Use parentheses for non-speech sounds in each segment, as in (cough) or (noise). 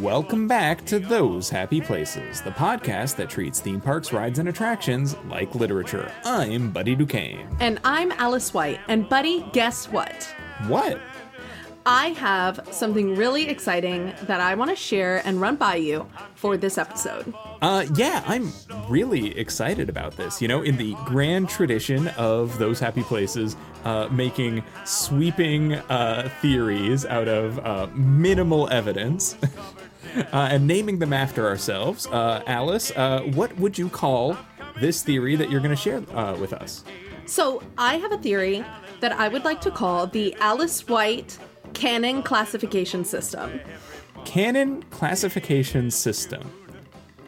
Welcome back to Those Happy Places, the podcast that treats theme parks, rides, and attractions like literature. I'm Buddy Duquesne. And I'm Alice White. And, Buddy, guess what? What? I have something really exciting that I want to share and run by you for this episode. Uh, yeah, I'm really excited about this. You know, in the grand tradition of those happy places, uh, making sweeping uh, theories out of uh, minimal evidence. (laughs) (laughs) Uh, and naming them after ourselves. Uh, Alice, uh, what would you call this theory that you're going to share uh, with us? So, I have a theory that I would like to call the Alice White canon classification system. Canon classification system.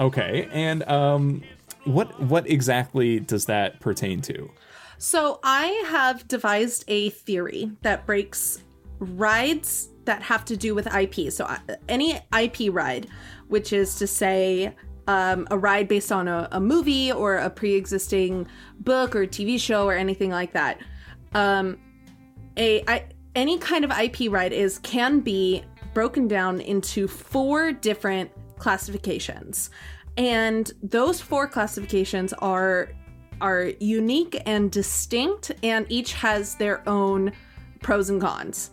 Okay, and um, what what exactly does that pertain to? So I have devised a theory that breaks rides that have to do with IP. So uh, any IP ride, which is to say um, a ride based on a, a, movie or a pre-existing book or TV show or anything like that. Um, a I, any kind of IP ride is can be broken down into four different classifications. And those four classifications are are unique and distinct and each has their own pros and cons.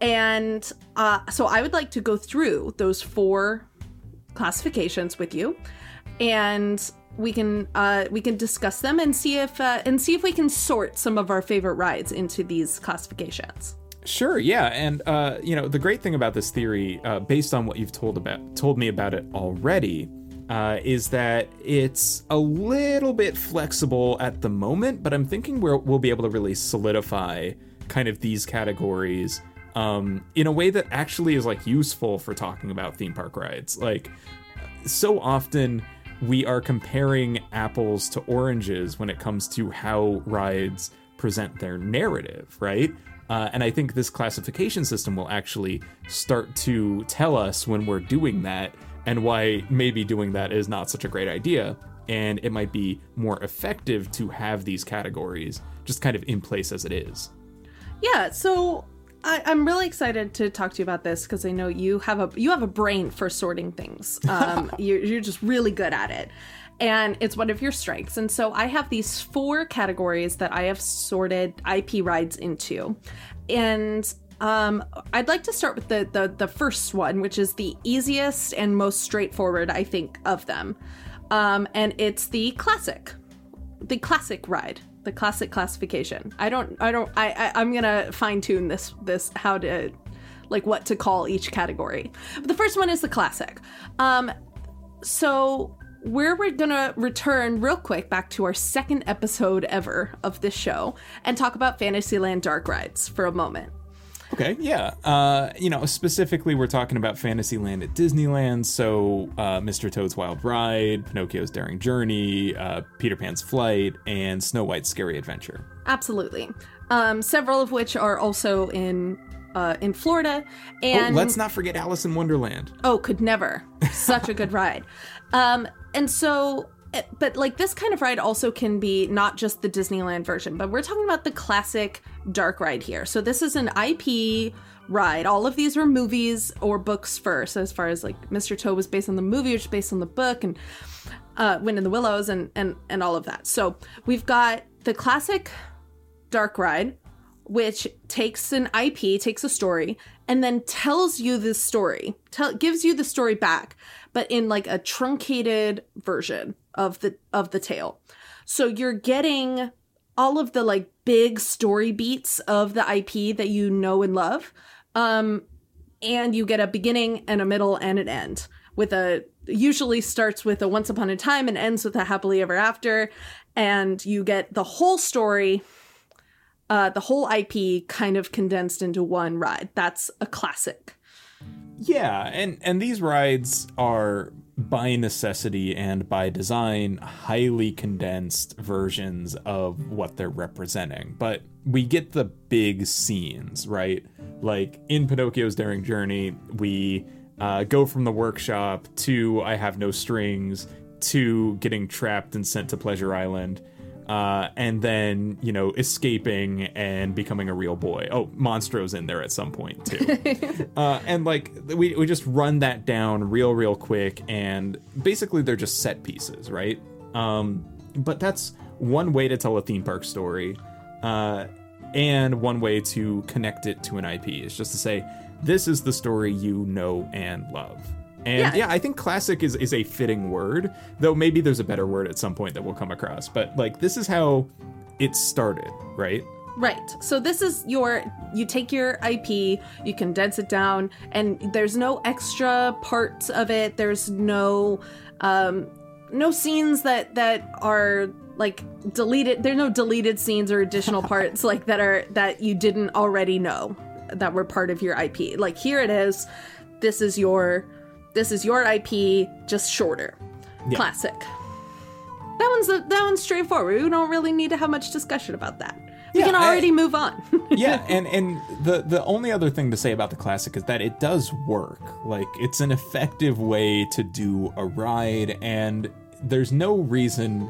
And uh, so I would like to go through those four classifications with you and we can uh, we can discuss them and see if uh, and see if we can sort some of our favorite rides into these classifications. Sure, yeah, and uh, you know the great thing about this theory, uh, based on what you've told about told me about it already, uh, is that it's a little bit flexible at the moment. But I'm thinking we'll, we'll be able to really solidify kind of these categories um, in a way that actually is like useful for talking about theme park rides. Like so often we are comparing apples to oranges when it comes to how rides present their narrative, right? Uh, and I think this classification system will actually start to tell us when we're doing that and why maybe doing that is not such a great idea. And it might be more effective to have these categories just kind of in place as it is. Yeah, so I, am really excited to talk to you about this because I know you have a you have a brain for sorting things. (laughs) Um, you're, you're just really good at it and it's one of your strengths. And so I have these four categories that I have sorted IP rides into. And um, I'd like to start with the, the, the first one, which is the easiest and most straightforward, I think, of them. Um, and it's the classic, the classic ride, the classic classification. I don't, I don't, I, I I'm gonna fine tune this, this how to, like what to call each category. But the first one is the classic. Um, so we're going to return real quick back to our second episode ever of this show and talk about Fantasyland Dark Rides for a moment. Okay, yeah. Uh, you know, specifically, we're talking about Fantasyland at Disneyland. So, uh, Mr. Toad's Wild Ride, Pinocchio's Daring Journey, uh, Peter Pan's Flight, and Snow White's Scary Adventure. Absolutely. Um, several of which are also in uh, in Florida. Oh, and oh, let's not forget Alice in Wonderland. Oh, could never. Such a good ride. Um, and so but like this kind of ride also can be not just the Disneyland version, but we're talking about the classic dark ride here. So this is an IP ride. All of these were movies or books first, as far as like Mr. Toad was based on the movie, which is based on the book, and uh, Wind in the Willows, and and and all of that. So we've got the classic dark ride, which takes an IP, takes a story, and then tells you this story, tell, gives you the story back, but in like a truncated version of the of the tale. So you're getting all of the like big story beats of the IP that you know and love. Um, and you get a beginning and a middle and an end with a usually starts with a once upon a time and ends with a happily ever after and you get the whole story uh, the whole IP kind of condensed into one ride. That's a classic. Yeah, and and these rides are by necessity and by design highly condensed versions of what they're representing. But we get the big scenes, right? Like in Pinocchio's Daring Journey, we uh, go from the workshop to I Have No Strings to getting trapped and sent to Pleasure Island uh, and then you know escaping and becoming a real boy. Oh, Monstro's in there at some point too, (laughs) uh, and like we we just run that down real real quick, and basically they're just set pieces, right? Um, but that's one way to tell a theme park story, uh, and one way to connect it to an IP is just to say this is the story you know and love. And yeah. Yeah. I think classic is, is a fitting word, though maybe there's a better word at some point that we'll come across. But like this is how it started, right? Right. So this is your you take your IP, you condense it down, and there's no extra parts of it. There's no um no scenes that that are like deleted there's no deleted scenes or additional (laughs) parts like that are that you didn't already know that were part of your IP. Like here it is. This is your this is your IP just shorter. Yeah. Classic. That one's the, that one's straightforward. We don't really need to have much discussion about that. We Yeah, can I- already move on. (laughs) yeah, (laughs) and and the the only other thing to say about the classic is that it does work. Like it's an effective way to do a ride, and there's no reason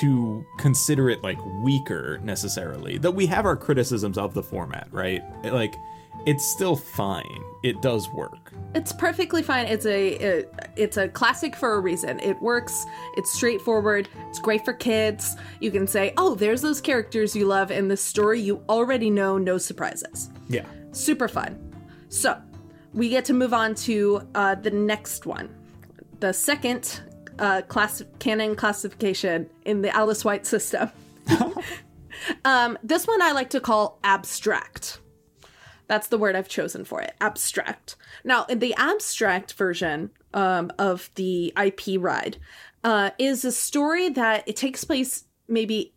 to consider it like weaker necessarily. Though we have our criticisms of the format, right? Like it's still fine. It does work. It's perfectly fine. It's a it, it's a classic for a reason. It works. It's straightforward. It's great for kids. You can say, "Oh, there's those characters you love in this story you already know, no surprises." Yeah. Super fun. So, we get to move on to uh, the next one. The second uh, class canon classification in the Alice White system. (laughs) um, this one I like to call abstract. That's the word I've chosen for it. Abstract. Now, in the abstract version um, of the IP ride, uh, is a story that it takes place maybe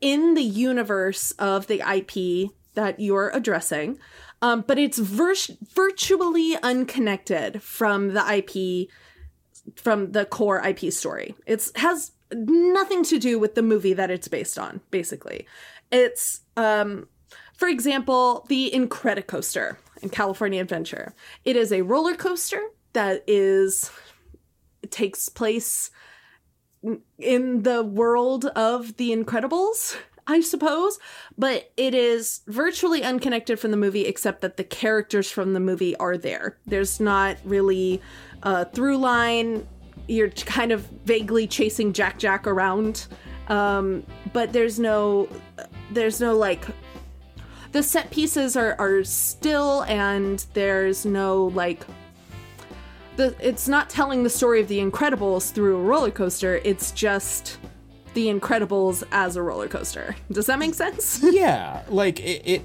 in the universe of the IP that you're addressing, um, but it's vir- virtually unconnected from the IP, from the core IP story. It has nothing to do with the movie that it's based on. Basically, it's um, for example, the Incredicoaster in California Adventure. It is a roller coaster that is takes place in the world of the Incredibles, I suppose, but it is virtually unconnected from the movie except that the characters from the movie are there. There's not really a through line. You're kind of vaguely chasing Jack Jack around. Um, but there's no there's no like the set pieces are are still and there's no like the it's not telling the story of the Incredibles through a roller coaster. It's just the Incredibles as a roller coaster. (laughs) Does that make sense? (laughs) yeah, like it, it.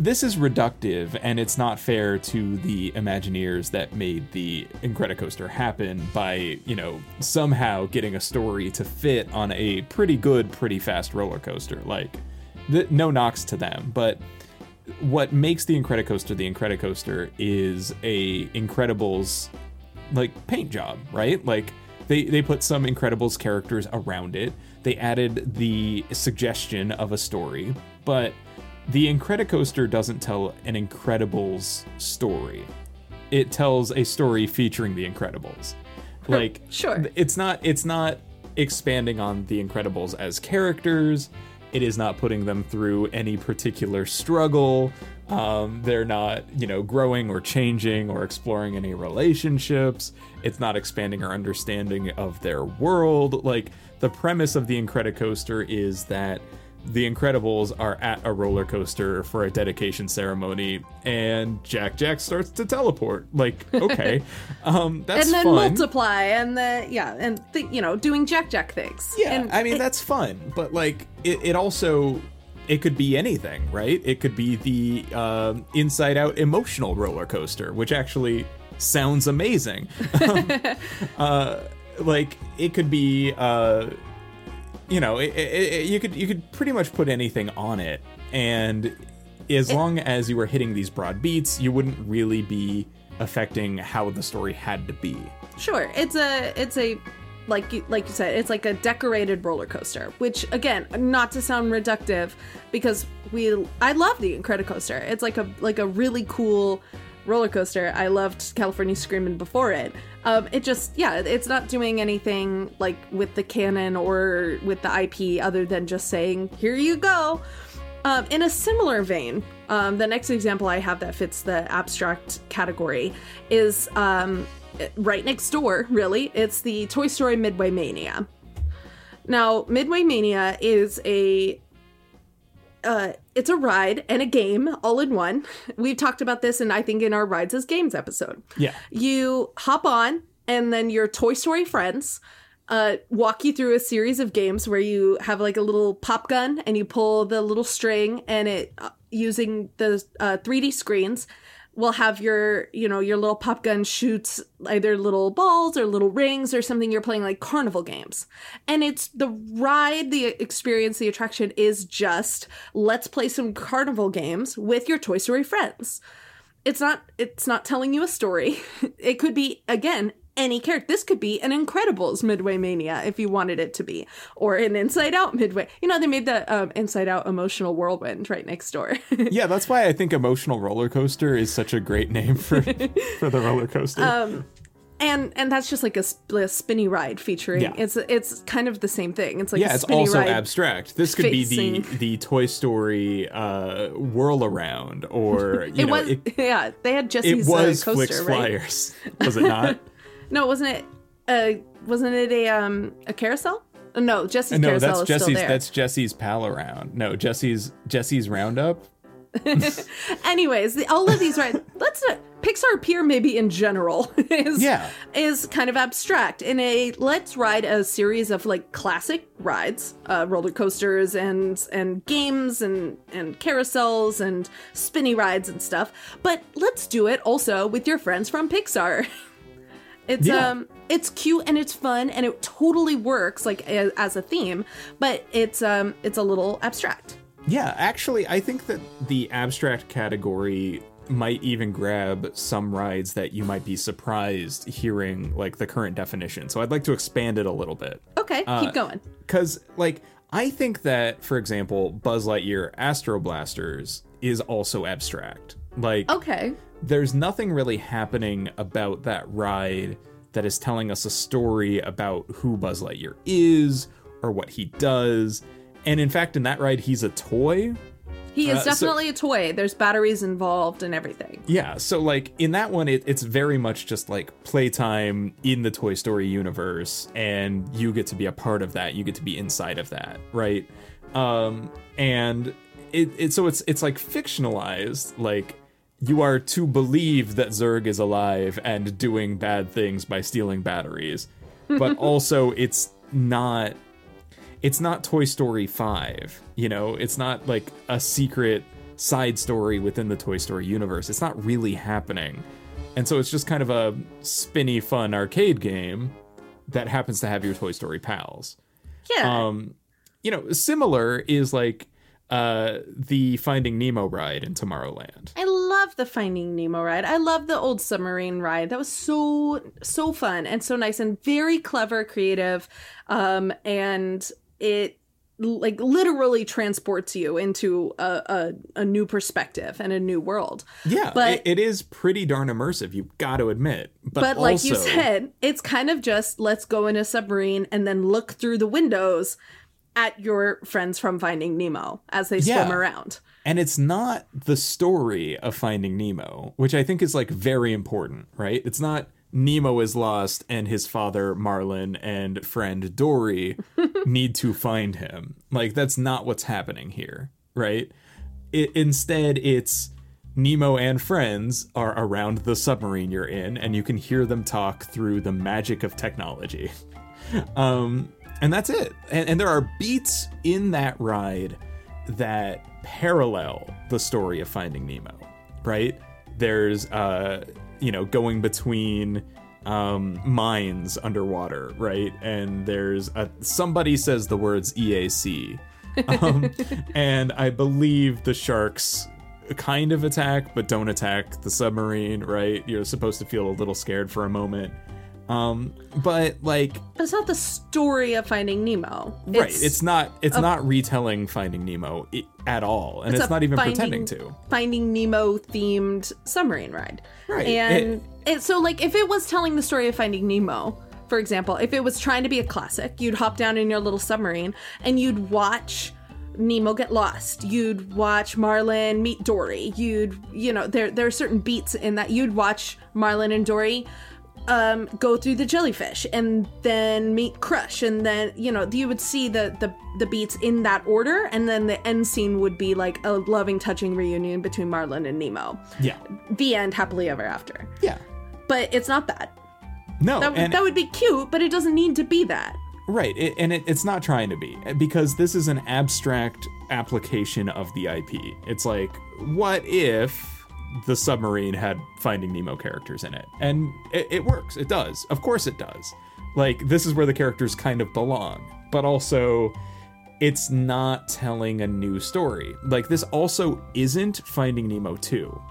This is reductive, and it's not fair to the Imagineers that made the Incredicoaster happen by, you know, somehow getting a story to fit on a pretty good, pretty fast roller coaster. Like, the, no knocks to them, but what makes the Incredicoaster the Incredicoaster is a Incredibles like paint job, right? Like they they put some Incredibles characters around it. They added the suggestion of a story, but the Incredicoaster doesn't tell an Incredibles story. It tells a story featuring the Incredibles. Like Sure. it's not it's not expanding on the Incredibles as characters. It is not putting them through any particular struggle. Um, they're not, you know, growing or changing or exploring any relationships. It's not expanding our understanding of their world. Like the premise of the Incredicoaster is that the Incredibles are at a roller coaster for a dedication ceremony, and Jack Jack starts to teleport. Like, okay, (laughs) um, that's and then fun. multiply and the yeah and the, you know doing Jack Jack things. Yeah, and I mean it- that's fun, but like it, it also it could be anything, right? It could be the um, inside out emotional roller coaster, which actually sounds amazing. (laughs) um, (laughs) uh, like it could be, uh, you know, it, it, it- you could you could pretty much put anything on it, and as long as you were hitting these broad beats, you wouldn't really be affecting how the story had to be. Sure, it's a it's a like you like you said, it's like a decorated roller coaster. Which again, not to sound reductive, because we I love the Incredicoaster. It's like a like a really cool roller coaster. I loved California Screaming before it. Um, it just, yeah, it's not doing anything like with the canon or with the IP other than just saying, here you go. Um, in a similar vein, um, the next example I have that fits the abstract category is um, right next door, really. It's the Toy Story Midway Mania. Now, Midway Mania is a uh, it's a ride and a game all in one. (laughs) We've talked about this, and I think in our rides as games episode. Yeah. You hop on, and then your Toy Story friends uh, walk you through a series of games where you have like a little pop gun and you pull the little string, and it uh, using the uh, 3D screens will have your you know your little pop gun shoots either little balls or little rings or something. You're playing like carnival games. And it's the ride the experience the attraction is just let's play some carnival games with your toy story friends. It's not it's not telling you a story. (laughs) It could be again any character. This could be an Incredibles Midway Mania if you wanted it to be, or an Inside Out Midway. You know, they made the um, Inside Out Emotional Whirlwind right next door. (laughs) yeah, that's why I think Emotional Roller Coaster is such a great name for (laughs) for the roller coaster. Um, and and that's just like a, a spinny ride featuring. Yeah. It's it's kind of the same thing. It's like yeah, it's also abstract. This could facing... be the the Toy Story uh, whirl around, or (laughs) you it know, was it, yeah. They had Jessie's it was uh, coaster, Flik's right? Flyers, was it not? No, wasn't it? Uh, wasn't it a um a carousel? Uh, No, Jessie's no, carousel that's is Jessie's. still there. That's Jessie's pal around. No, Jessie's Jessie's roundup. (laughs) Anyways, the, all of these rides. let's not Pixar Pier maybe in general (laughs) is Yeah. is kind of abstract. In a let's ride a series of like classic rides, uh, roller coasters and and games and and carousels and spinny rides and stuff. But let's do it also with your friends from Pixar. (laughs) It's Yeah. um it's cute and it's fun and it totally works like a, as a theme, but it's um it's a little abstract. Yeah, actually, I think that the abstract category might even grab some rides that you might be surprised hearing like the current definition. So I'd like to expand it a little bit. Okay, Uh, keep going. Cuz like I think that for example, Buzz Lightyear Astro Blasters is also abstract. Like Okay. there's nothing really happening about that ride that is telling us a story about who Buzz Lightyear is or what he does. And in fact, in that ride, he's a toy. He is Uh, so- definitely a toy. There's batteries involved and everything. Yeah, so like in that one, it, it's very much just like playtime in the Toy Story universe, and you get to be a part of that. You get to be inside of that, right? Um, and it, it so it's it's like fictionalized, like you are to believe that Zurg is alive and doing bad things by stealing batteries, (laughs) but also it's not it's not Toy Story 5, you know? It's not like a secret side story within the Toy Story universe. It's not really happening. And so it's just kind of a spinny fun arcade game that happens to have your Toy Story pals. Yeah. Um, you know, similar is like uh the Finding Nemo ride in Tomorrowland. I love the Finding Nemo ride. I love the old submarine ride. That was so so fun and so nice and very clever, creative, um, and it like literally transports you into a, a, a new perspective and a new world. Yeah, But- it, it is pretty darn immersive, you've got to admit. But, But like you said, it's kind of just let's go in a submarine and then look through the windows at your friends from Finding Nemo as they swim around. And it's not the story of Finding Nemo, which I think is like very important, right? It's not Nemo is lost and his father Marlin and friend Dory (laughs) need to find him. Like that's not what's happening here, right? It, instead, it's Nemo and friends are around the submarine you're in, and you can hear them talk through the magic of technology. (laughs) Um, and that's it. And, and there are beats in that ride that parallel the story of Finding Nemo, right? There's, uh, you know, going between um, mines underwater, right? And there's a, somebody says the words EAC. Um, (laughs) and I believe the sharks kind of attack, but don't attack the submarine, right? You're supposed to feel a little scared for a moment. Um, but like, But it's not the story of Finding Nemo. right? It's not. It's not retelling Finding Nemo i- at all, and it's, a not even Finding- pretending to. Finding Nemo themed submarine ride. Right. And it, so, like, if it was telling the story of Finding Nemo, for example, if it was trying to be a classic, you'd hop down in your little submarine and you'd watch Nemo get lost. You'd watch Marlin meet Dory. You'd, you know, there there are certain beats in that you'd watch Marlin and Dory um, go through the jellyfish and then meet Crush, and then you know you would see the the the beats in that order, and then the end scene would be like a loving, touching reunion between Marlin and Nemo. Yeah. The end, happily ever after. Yeah. But it's not that. No. That, that would be cute, but it doesn't need to be that. Right, it, and it, it's not trying to be because this is an abstract application of the IP. It's like, what if the submarine had Finding Nemo characters in it? And it, it works. It does. Of course, it does. Like this is where the characters kind of belong, but also. It's not telling a new story. Like, this also isn't Finding Nemo 2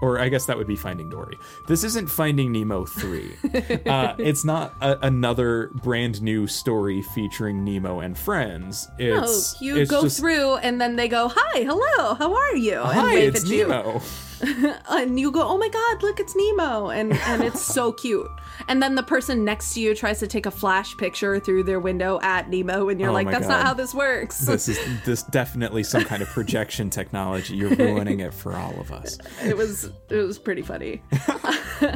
or I guess that would be Finding Dory. This isn't Finding Nemo 3. (laughs) uh, it's not a, another brand new story featuring Nemo and friends. Oh, It's you it's go just, through, and then they go, "Hi, hello, how are you?" and Hi, wave it's at you. (laughs) And you go, "Oh my god, look, it's Nemo!" and and it's so (laughs) cute. And then the person next to you tries to take a flash picture through their window at Nemo, and you're Oh like, "That's God. not how this works." (laughs) This is this definitely some kind of projection technology. You're ruining it for all of us. it was it was pretty funny.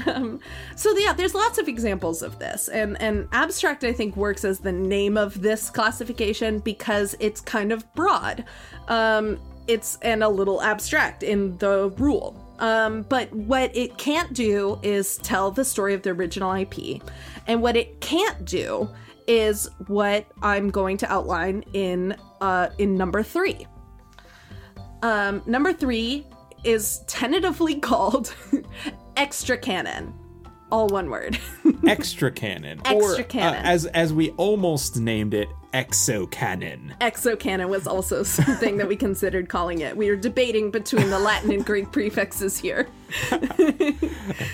um, so yeah, there's lots of examples of this, and and abstract I think works as the name of this classification because it's kind of broad. Um, it's and a little abstract in the rule. Um, but what it can't do is tell the story of the original IP, and what it can't do is what I'm going to outline in uh, in number three. Um, number three is tentatively (laughs) called extra canon. All one word. (laughs) Extra canon, or Extra canon. uh, as as we almost named it, exo canon. Exocanon was also (laughs) something that we considered calling it. We were debating between the Latin and Greek prefixes here. (laughs)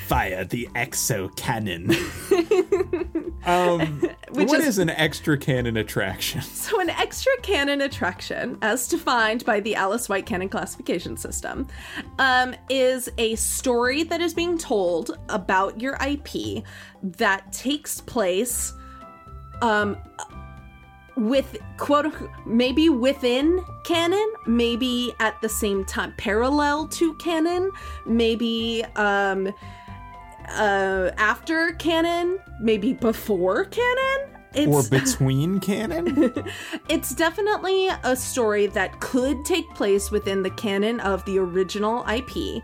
Fire the exo cannon. (laughs) um, Which what is- is an extra canon attraction? So, an extra canon attraction, as defined by the Alice White canon classification system, um, is a story that is being told about your IP that takes place um, with quote maybe within canon, maybe at the same time, parallel to canon, maybe um, uh, after canon, maybe before canon. or between canon? (laughs) it's definitely a story that could take place within the canon of the original IP.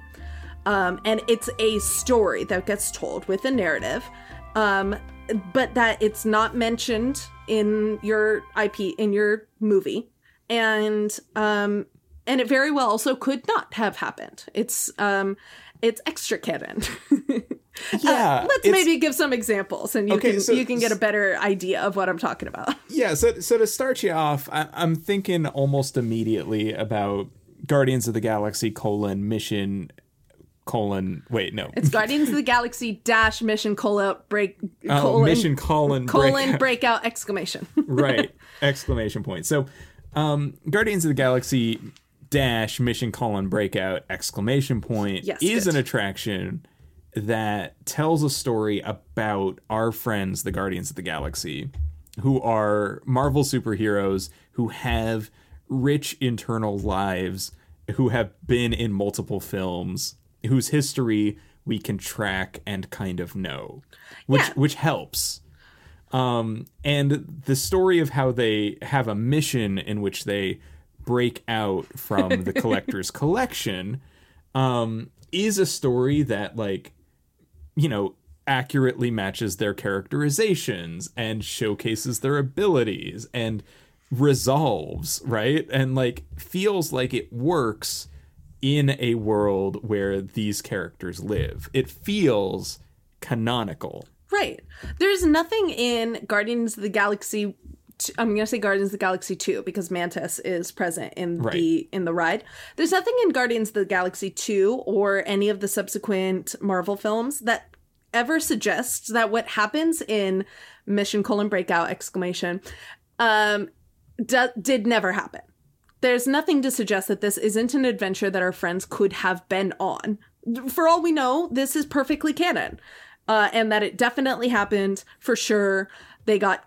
Um, and it's a story that gets told with a narrative, um, but that it's not mentioned in your IP in your movie, and um, and it very well also could not have happened. It's um, it's extra canon. (laughs) Yeah, Uh, Let's maybe give some examples, and you Okay, can so- you can get a better idea of what I'm talking about. (laughs) Yeah, so so to start you off, I, I'm thinking almost immediately about Guardians of the Galaxy colon mission colon wait no It's Guardians of the Galaxy dash mission colon break Oh, colon mission colon colon breakout. breakout exclamation. (laughs) right exclamation point. So um, Guardians of the Galaxy dash mission colon breakout exclamation point Yes, is good. an attraction that tells a story about our friends, the Guardians of the Galaxy, who are Marvel superheroes who have rich internal lives, who have been in multiple films, whose history we can track and kind of know, which Yeah. which helps. Um, and the story of how they have a mission in which they break out from the (laughs) collector's collection um, is a story that like you know accurately matches their characterizations and showcases their abilities and resolves right and like feels like it works in a world where these characters live it feels canonical right. There's nothing in Guardians of the Galaxy. I'm gonna say Guardians of the Galaxy 2 because Mantis is present in Right. the in the ride. There's nothing in Guardians of the Galaxy 2 or any of the subsequent Marvel films that ever suggests that what happens in Mission colon breakout exclamation um, d- did never happen. There's nothing to suggest that this isn't an adventure that our friends could have been on. For all we know, this is perfectly canon, uh, and that it definitely happened for sure. They got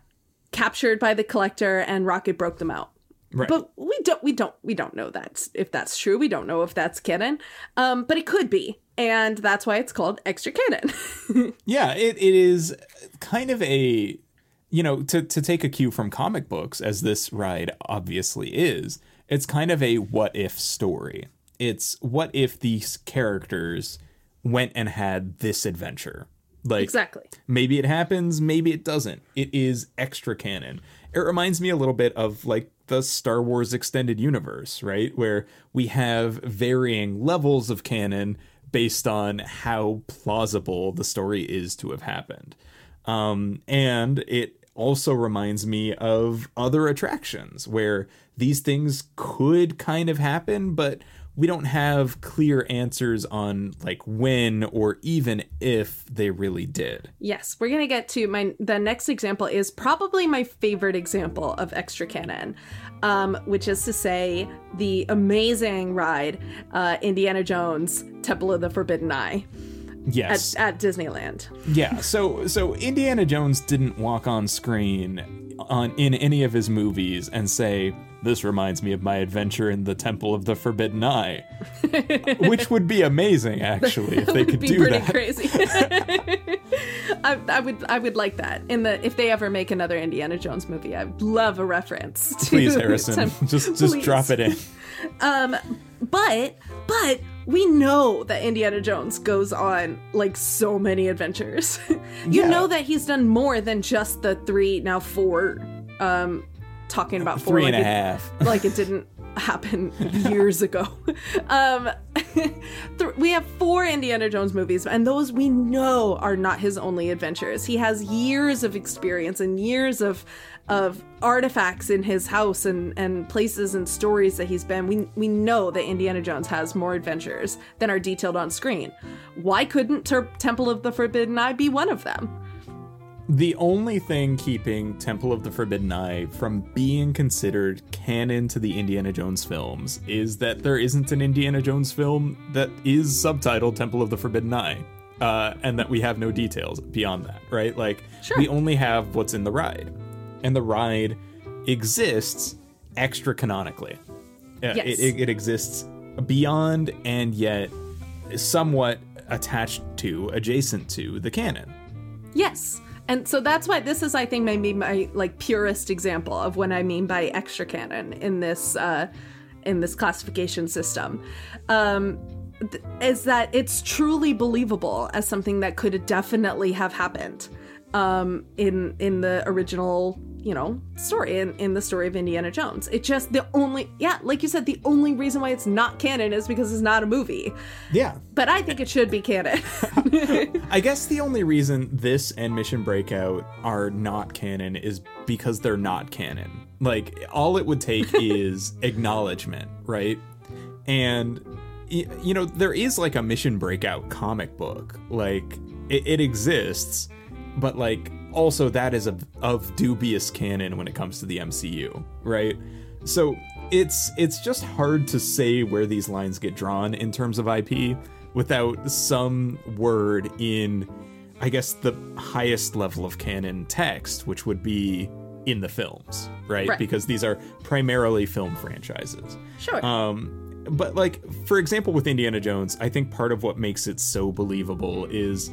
captured by the collector, and Rocket broke them out. Right. But we don't we don't we don't know that if that's true. We don't know if that's canon. Um, but it could be. And that's why it's called extra canon. (laughs) yeah, it, it is kind of a you know, to to take a cue from comic books, as this ride obviously is, it's kind of a what if story. It's what if these characters went and had this adventure. Like exactly. Maybe it happens, maybe it doesn't. It is extra canon. It reminds me a little bit of like the Star Wars extended universe, right? Where we have varying levels of canon based on how plausible the story is to have happened. Um, and it also reminds me of other attractions where these things could kind of happen, but we don't have clear answers on like when or even if they really did. Yes, we're gonna get to my the next example is probably my favorite example of extra canon, um, which is to say the amazing ride uh, Indiana Jones Temple of the Forbidden Eye. Yes, at, at Disneyland. Yeah, so so Indiana Jones didn't walk on screen on in any of his movies and say this reminds me of my adventure in the Temple of the Forbidden Eye, (laughs) which would be amazing, actually, if (laughs) they could do that. Crazy. (laughs) I, I, would, I would like that. In the if they ever make another Indiana Jones movie, I'd love a reference. To Please, Harrison, just just Please. drop it in. Um, but but we know that Indiana Jones goes on like so many adventures. (laughs) you yeah. know that he's done more than just the three, now four um talking about four, three like and it, a half. like it didn't (laughs) happen years ago. Um, (laughs) th- we have four Indiana Jones movies, and those we know are not his only adventures. He has years of experience and years of of artifacts in his house and and places and stories that he's been. We we know that Indiana Jones has more adventures than are detailed on screen. Why couldn't Ter- Temple of the Forbidden Eye be one of them? The only thing keeping Temple of the Forbidden Eye from being considered canon to the Indiana Jones films is that there isn't an Indiana Jones film that is subtitled Temple of the Forbidden Eye. Uh, and that we have no details beyond that, right? Like, sure. we only have what's in the ride. And the ride exists extra canonically. Uh, yes. It, it, it exists beyond and yet somewhat attached to, adjacent to the canon. Yes. And so that's why this is, I think, maybe my like purest example of what I mean by extra canon in this uh, in this classification system. Um, th- is that it's truly believable as something that could definitely have happened um, in in the original you know story in, in the story of indiana jones. It just the only yeah like you said the only reason why it's not canon is because it's not a movie. Yeah. But i think it should be canon. (laughs) I guess the only reason this and mission breakout are not canon is because they're not canon. Like all it would take (laughs) is acknowledgement right? And you know there is like a mission breakout comic book. Like it, it exists but like also that is of, of dubious canon when it comes to the MCU, right? So it's it's just hard to say where these lines get drawn in terms of IP without some word in I guess the highest level of canon text, which would be in the films, right? right. Because these are primarily film franchises. Sure. Um, but like for example with Indiana Jones, I think part of what makes it so believable is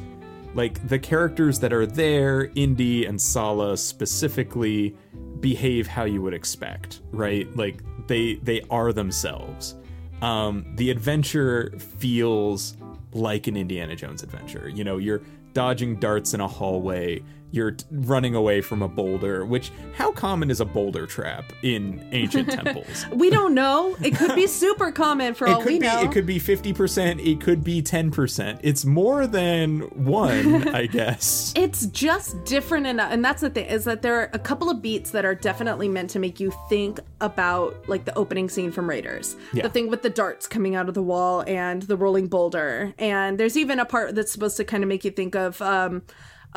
like the characters that are there, Indy and Sallah specifically, behave how you would expect, right? Like they they are themselves. Um, the adventure feels like an Indiana Jones adventure. You know, you're dodging darts in a hallway. You're t- running away from a boulder. Which how common is a boulder trap in ancient (laughs) temples? We don't know. It could be super common for all It we could be know. it could be fifty percent. It could be ten percent. It's more than one, (laughs) I guess. It's just different enough, and that's the thing is that there are a couple of beats that are definitely meant to make you think about like the opening scene from Raiders, Yeah. the thing with the darts coming out of the wall and the rolling boulder, and there's even a part that's supposed to kind of make you think of um,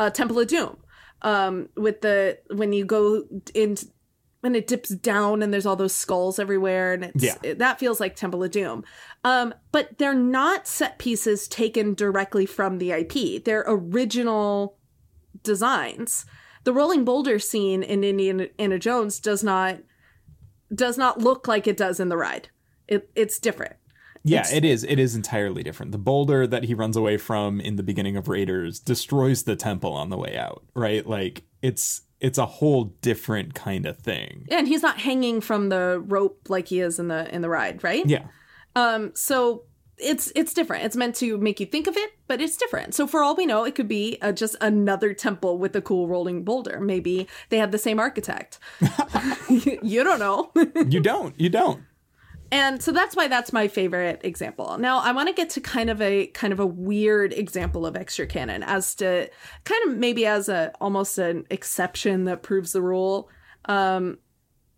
uh, Temple of Doom, um, with the when you go in when it dips down and there's all those skulls everywhere, and it's Yeah. it- that feels like Temple of Doom. Um, but they're not set pieces taken directly from the IP. They're original designs. The rolling boulder scene in Indiana Jones does not does not look like it does in the ride. It it's different. Yeah, It's- it is. It is entirely different. The boulder that he runs away from in the beginning of Raiders destroys the temple on the way out, right? Like it's it's a whole different kind of thing. And he's not hanging from the rope like he is in the in the ride, right? Yeah. Um so it's it's different. It's meant to make you think of it, but it's different. So for all we know, it could be uh, just another temple with a cool rolling boulder. Maybe they have the same architect. (laughs) (laughs) you don't know. (laughs) You don't. You don't. And so that's why that's my favorite example. Now I want to get to kind of a kind of a weird example of extra canon as to kind of maybe as a almost an exception that proves the rule um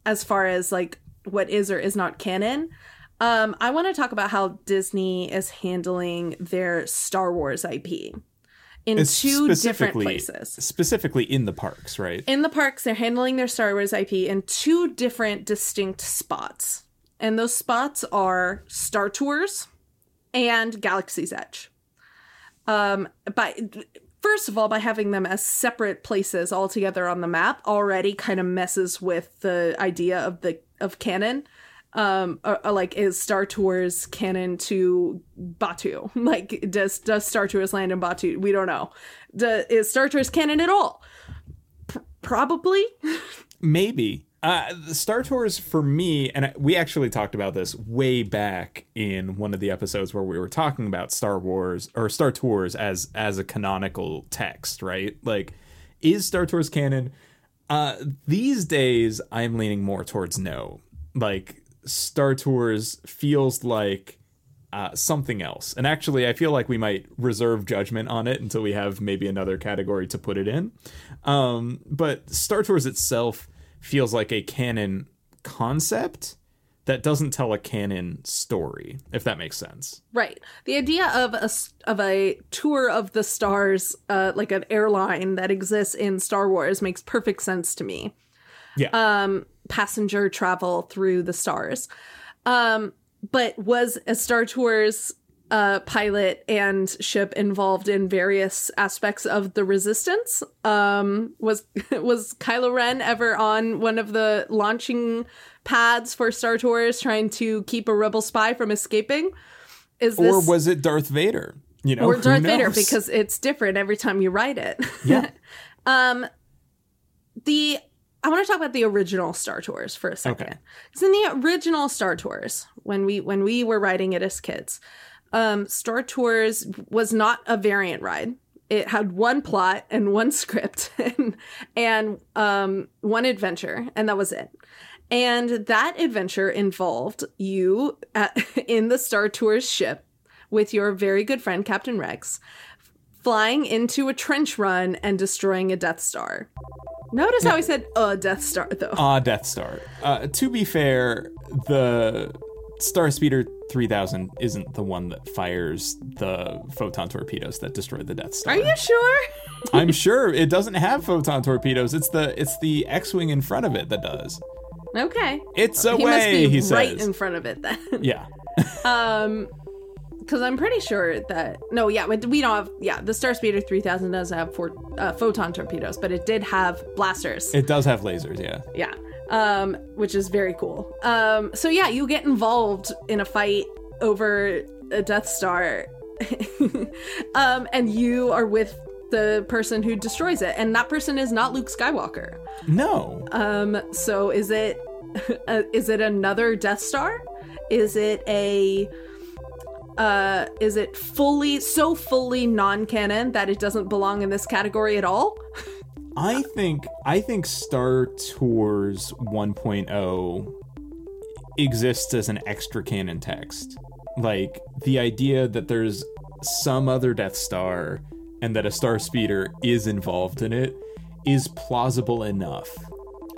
as far as like what is or is not canon. Um I want to talk about how Disney is handling their Star Wars IP in It's two different places. specifically in the parks, right? In the parks, they're handling their Star Wars IP in two different distinct spots. And those spots are Star Tours and Galaxy's Edge. Um, by first of all, by having them as separate places altogether on the map already kind of messes with the idea of the of canon. Um, uh, uh, like is Star Tours canon to Batuu? (laughs) Like does does Star Tours land in Batuu? We don't know. Do, is Star Tours canon at all? P- probably. (laughs) Maybe. Uh, Star Tours for me, and we actually talked about this way back in one of the episodes where we were talking about Star Wars or Star Tours as as a canonical text, right? Like, is Star Tours canon? Uh, these days, I'm leaning more towards no. Like, Star Tours feels like uh, something else. And actually, I feel like we might reserve judgment on it until we have maybe another category to put it in. Um, but Star Tours itself feels like a canon concept that doesn't tell a canon story, if that makes sense. Right. The idea of a of a tour of the stars, uh, like an airline that exists in Star Wars, makes perfect sense to me. Yeah. Um, passenger travel through the stars. Um, but was a Star Tours uh, pilot and ship involved in various aspects of the Resistance? Um, was (laughs) was Kylo Ren ever on one of the launching pads for Star Tours, trying to keep a rebel spy from escaping? Is this or was it Darth Vader? You know, or Darth Vader because it's different every time you write it. yeah, (laughs) Um, the I want to talk about the original Star Tours for a second. Okay. Because in the original Star Tours, when we when we were writing it as kids, um, Star Tours was not a variant ride. It had one plot and one (laughs) script and, and um, one adventure, and that was it. And that adventure involved you at, (laughs) in the Star Tours ship with your very good friend Captain Rex, flying into a trench run and destroying a Death Star. Notice how I said a Death Star though. ah, Death Star. Uh, to be fair, the Star Speeder 3000 isn't the one that fires the photon torpedoes that destroy the Death Star. Are you sure? (laughs) I'm sure it doesn't have photon torpedoes. It's the it's the X-wing in front of it that does. Okay. It's a He must way, be he right says. in front of it then. (laughs) yeah. (laughs) um because I'm pretty sure that no, yeah, we don't have yeah. The Star Speeder 3000 does have four uh, photon torpedoes, but it did have blasters. It does have lasers, yeah. yeah, um, which is very cool. Um, so yeah, you get involved in a fight over a Death Star, (laughs) um, and you are with the person who destroys it, and that person is not Luke Skywalker. No. Um, so is it (laughs) uh, is it another Death Star? Is it a uh is it fully so fully non-canon that it doesn't belong in this category at all? (laughs) I think I think Star Tours 1.0 exists as an extra canon text. Like the idea that there's some other Death Star and that a Star Speeder is involved in it is plausible enough.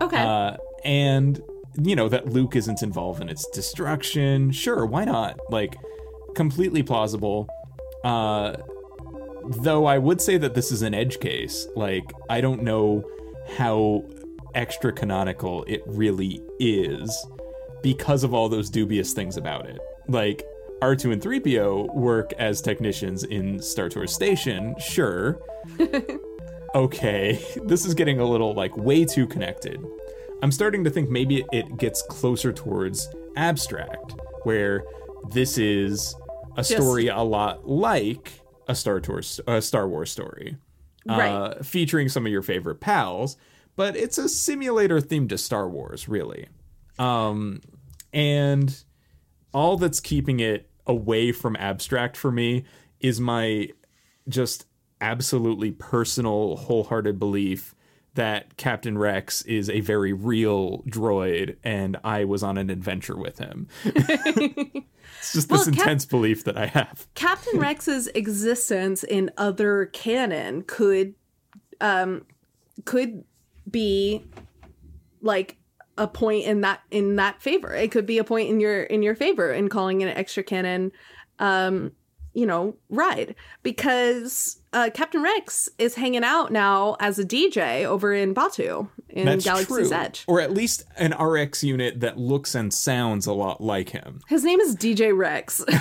Okay. Uh, and you know that Luke isn't involved in its destruction. Sure, why not? Like completely plausible. Uh though I would say that this is an edge case. Like I don't know how extra canonical it really is because of all those dubious things about it. Like R2 and 3PO work as technicians in Star Tours Station, sure. (laughs) okay, (laughs) this is getting a little like way too connected. I'm starting to think maybe it gets closer towards abstract, where this is a story a lot like a Star Tours, a Star Wars story, Right. uh, featuring some of your favorite pals, but it's a simulator themed to Star Wars, really. Um, and all that's keeping it away from abstract for me is my just absolutely personal, wholehearted belief that Captain Rex is a very real droid and I was on an adventure with him. (laughs) it's just this Well, Cap- intense belief that I have. Captain Rex's existence in other canon could um could be like a point in that in that favor. It could be a point in your in your favor in calling it an extra canon um you know ride because uh Captain Rex is hanging out now as a DJ over in Batuu in That's Galaxy's true. Edge. Or at least an RX unit that looks and sounds a lot like him. His name is DJ Rex. (laughs)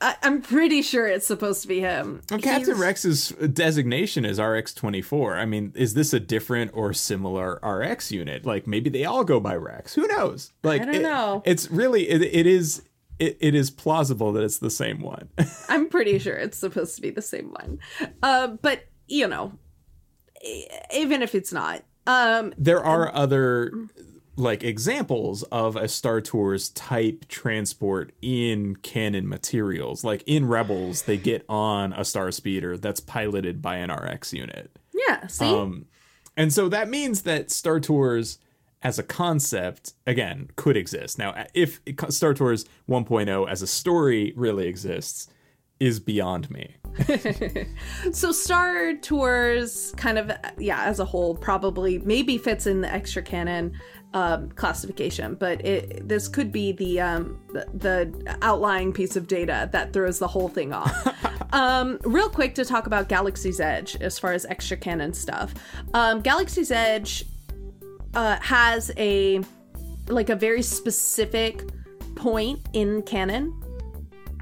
I, I'm pretty sure it's supposed to be him. Well, Captain He's- Rex's designation is RX24. I mean, is this a different or similar RX unit? Like maybe they all go by Rex. Who knows? Like I don't it- know. It's really it, it is it, it is plausible that it's the same one. (laughs) I'm pretty sure it's supposed to be the same one. Uh, but you know, even if it's not, um, there are other like examples of a Star Tours type transport in canon materials. Like in Rebels, they get on a Star Speeder that's piloted by an RX unit. yeah. See, Um, and so that means that Star Tours as a concept, again, could exist. Now, if Star Tours 1.0 as a story really exists, is beyond me. (laughs) so Star Tours, kind of, yeah, as a whole, probably maybe fits in the extra canon um, classification, but it this could be the um, the, the outlying piece of data that throws the whole thing off. (laughs) um, real quick to talk about Galaxy's Edge as far as extra canon stuff. Um, Galaxy's Edge uh, has a like a very specific point in canon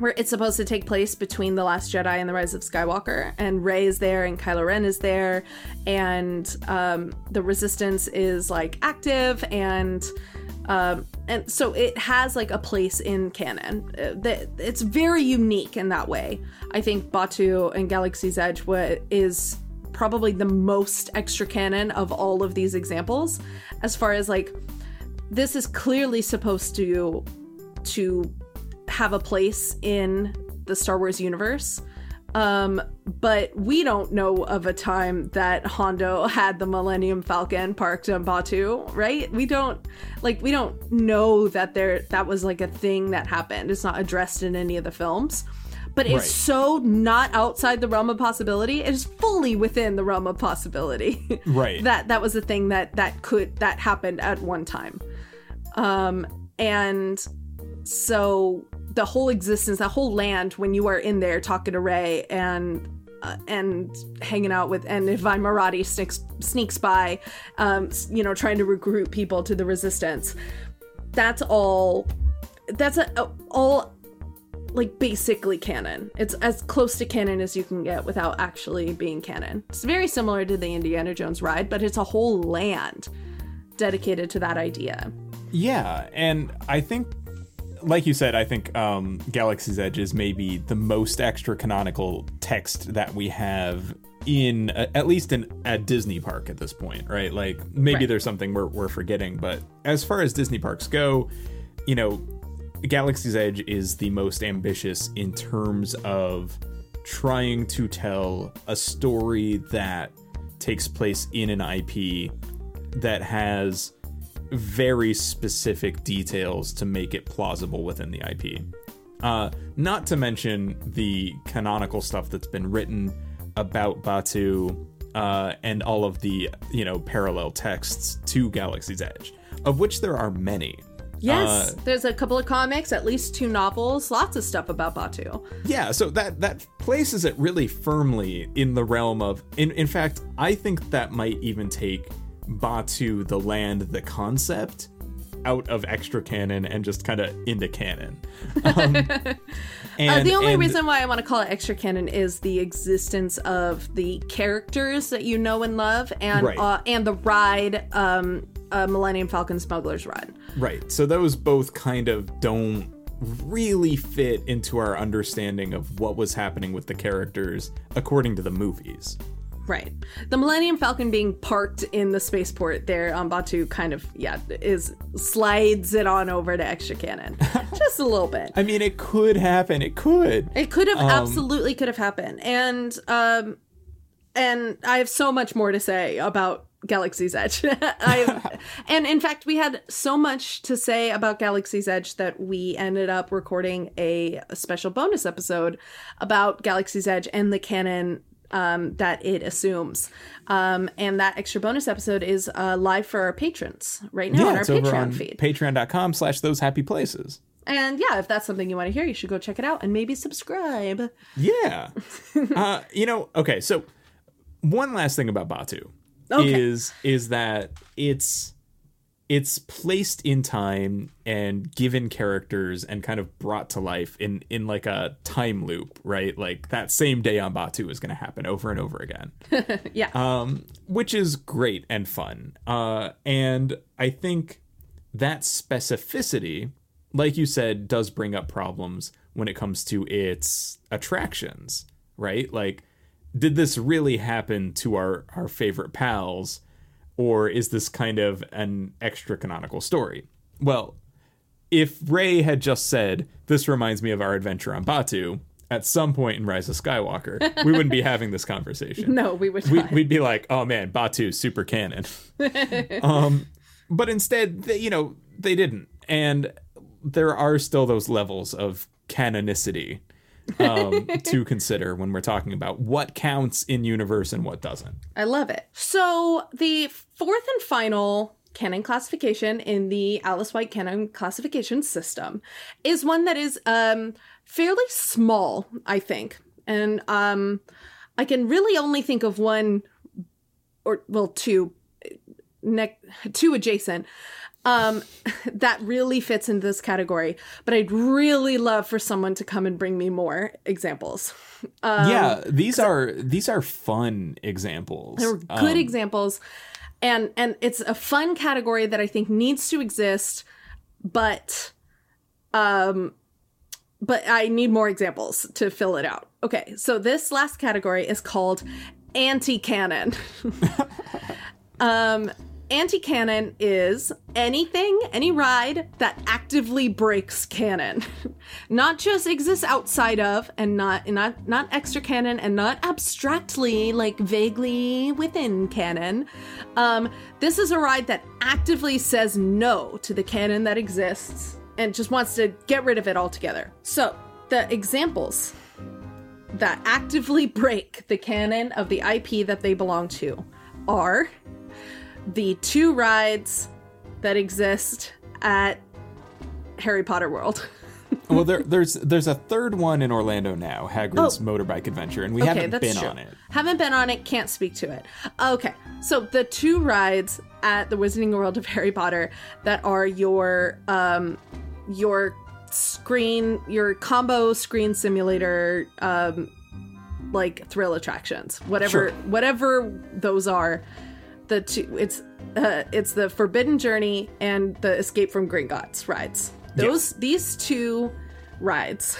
where it's supposed to take place between the Last Jedi and the Rise of Skywalker, and Rey is there, and Kylo Ren is there, and um, the Resistance is like active, and um, and so it has like a place in canon. Uh, it's very unique in that way. I think Batuu and Galaxy's Edge is probably the most extra canon of all of these examples, as far as like this is clearly supposed to to have a place in the Star Wars universe. Um, but we don't know of a time that Hondo had the Millennium Falcon parked on Batuu, right? We don't like we don't know that there that was like a thing that happened. It's not addressed in any of the films. But it's Right. so not outside the realm of possibility. It is fully within the realm of possibility. (laughs) Right. that that was a thing that that could that happened at one time. Um and so the whole existence, that whole land, when you are in there talking to Rey and uh, and hanging out with, and if Vi Moradi sneaks sneaks by, um, you know, trying to recruit people to the resistance. That's all. That's a, a- all like basically canon. It's as close to canon as you can get without actually being canon. It's very similar to the Indiana Jones ride, but it's a whole land dedicated to that idea. Yeah, and I think, like you said, I think um, Galaxy's Edge is maybe the most extra canonical text that we have in uh, at least in a Disney park at this point, right? Like maybe Right. there's something we're we're forgetting, but as far as Disney parks go, you know, Galaxy's Edge is the most ambitious in terms of trying to tell a story that takes place in an IP that has very specific details to make it plausible within the IP. Uh, not to mention the canonical stuff that's been written about Batuu uh, and all of the you know parallel texts to Galaxy's Edge, of which there are many. Yes, Uh, there's a couple of comics, at least two novels, lots of stuff about Batuu. Yeah, so that that places it really firmly in the realm of. In in fact, I think that might even take Batuu, the land, the concept, out of extra canon and just kind of into canon. Um, (laughs) Uh, the only and- reason why I want to call it extra canon is the existence of the characters that you know and love, and Right. uh, and the ride, um, uh, Millennium Falcon Smuggler's Run. Right. So those both kind of don't really fit into our understanding of what was happening with the characters according to the movies. Right. The Millennium Falcon being parked in the spaceport there on Batuu kind of, yeah, is slides it on over to extra canon. (laughs) Just a little bit. I mean, it could happen. It could. It could have absolutely could have happened. And um and I have so much more to say about Galaxy's Edge. (laughs) I (laughs) and in fact we had so much to say about Galaxy's Edge that we ended up recording a, a special bonus episode about Galaxy's Edge and the canon um, that it assumes. Um, and that extra bonus episode is uh, live for our patrons right now on our Patreon on feed. patreon.com slash those happy places. and yeah, if that's something you want to hear, you should go check it out and maybe subscribe. Yeah. (laughs) uh, you know, okay, so one last thing about Batuu Okay. is is that it's it's placed in time and given characters and kind of brought to life in in like a time loop, right? Like that same day on Batuu is going to happen over and over again. (laughs) Yeah. um, which is great and fun. Uh, and I think that specificity, like you said, does bring up problems when it comes to its attractions, right? Like, did this really happen to our our favorite pals, or is this kind of an extra canonical story? Well, if Rey had just said, "This reminds me of our adventure on Batuu," at some point in Rise of Skywalker, we wouldn't be having this conversation (laughs) no, we would We, we'd be like, oh man, Batuu super canon. (laughs) um, but instead, they, you know, they didn't, and there are still those levels of canonicity um, (laughs) to consider when we're talking about what counts in universe and what doesn't. I love it. So the fourth and final canon classification in the Alice White canon classification system is one that is um fairly small, I think. And um I can really only think of one or well two ne- two adjacent um (laughs) that really fits into this category but i'd really love for someone to come and bring me more examples yeah, these are these are fun examples. They're good Um, examples, and and it's a fun category that I think needs to exist, but um, but I need more examples to fill it out. Okay, so this last category is called anti-canon. (laughs) um, anti-canon is anything, any ride that actively breaks canon, (laughs) not just exists outside of, and not not not extra canon, and not abstractly like vaguely within canon. Um, this is a ride that actively says no to the canon that exists and just wants to get rid of it altogether. So the examples that actively break the canon of the IP that they belong to are the two rides that exist at Harry Potter World. (laughs) well, there, there's there's a third one in Orlando now, Hagrid's Motorbike Adventure, and we haven't been on it. Haven't been on it, can't speak to it. Okay, so the two rides at the Wizarding World of Harry Potter that are your um your screen your combo screen simulator um like thrill attractions. Whatever Sure. whatever those are. The two it's uh, it's the Forbidden Journey and the Escape from Gringotts rides. Those these two rides.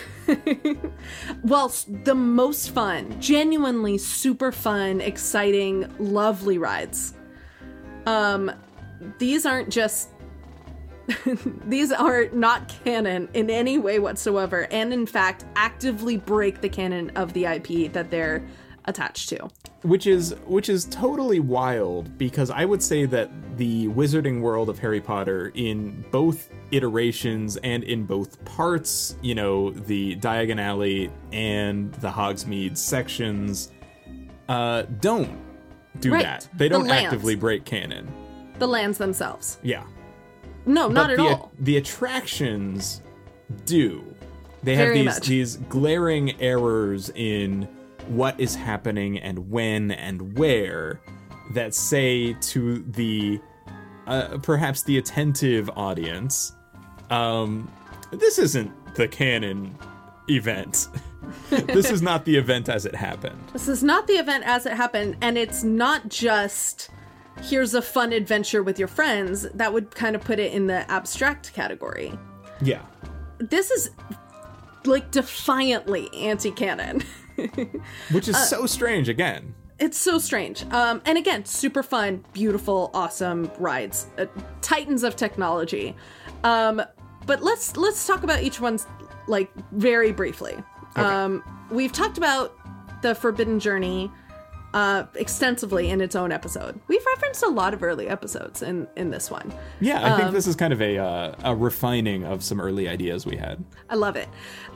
(laughs) well, the most fun, genuinely super fun, exciting, lovely rides. Um these aren't just (laughs) these are not canon in any way whatsoever and in fact actively break the canon of the IP that they're attached to. which is which is totally wild because I would say that the wizarding world of Harry Potter in both iterations and in both parts, you know, the Diagon Alley and the Hogsmeade sections, uh, don't do Right. that. They don't lands. actively break canon. The lands themselves. Yeah, No, not at the, all. The attractions do. They have Very these much. these glaring errors in what is happening and when and where that say to the uh, perhaps the attentive audience, um, this isn't the canon event. (laughs) this is not the event as it happened. This is not the event as it happened, and it's not just here's a fun adventure with your friends. That would kind of put it in the abstract category. Yeah. This is like defiantly anti canon. (laughs) (laughs) Which Uh, is so strange again. It's so strange. Um, and again, super fun, beautiful, awesome rides, uh, titans of technology. Um, but let's let's talk about each one's like very briefly. Um, we've talked about the Forbidden Journey uh, extensively in its own episode. We've referenced a lot of early episodes in in this one. Yeah, I Um, think this is kind of a uh, a refining of some early ideas we had. I love it.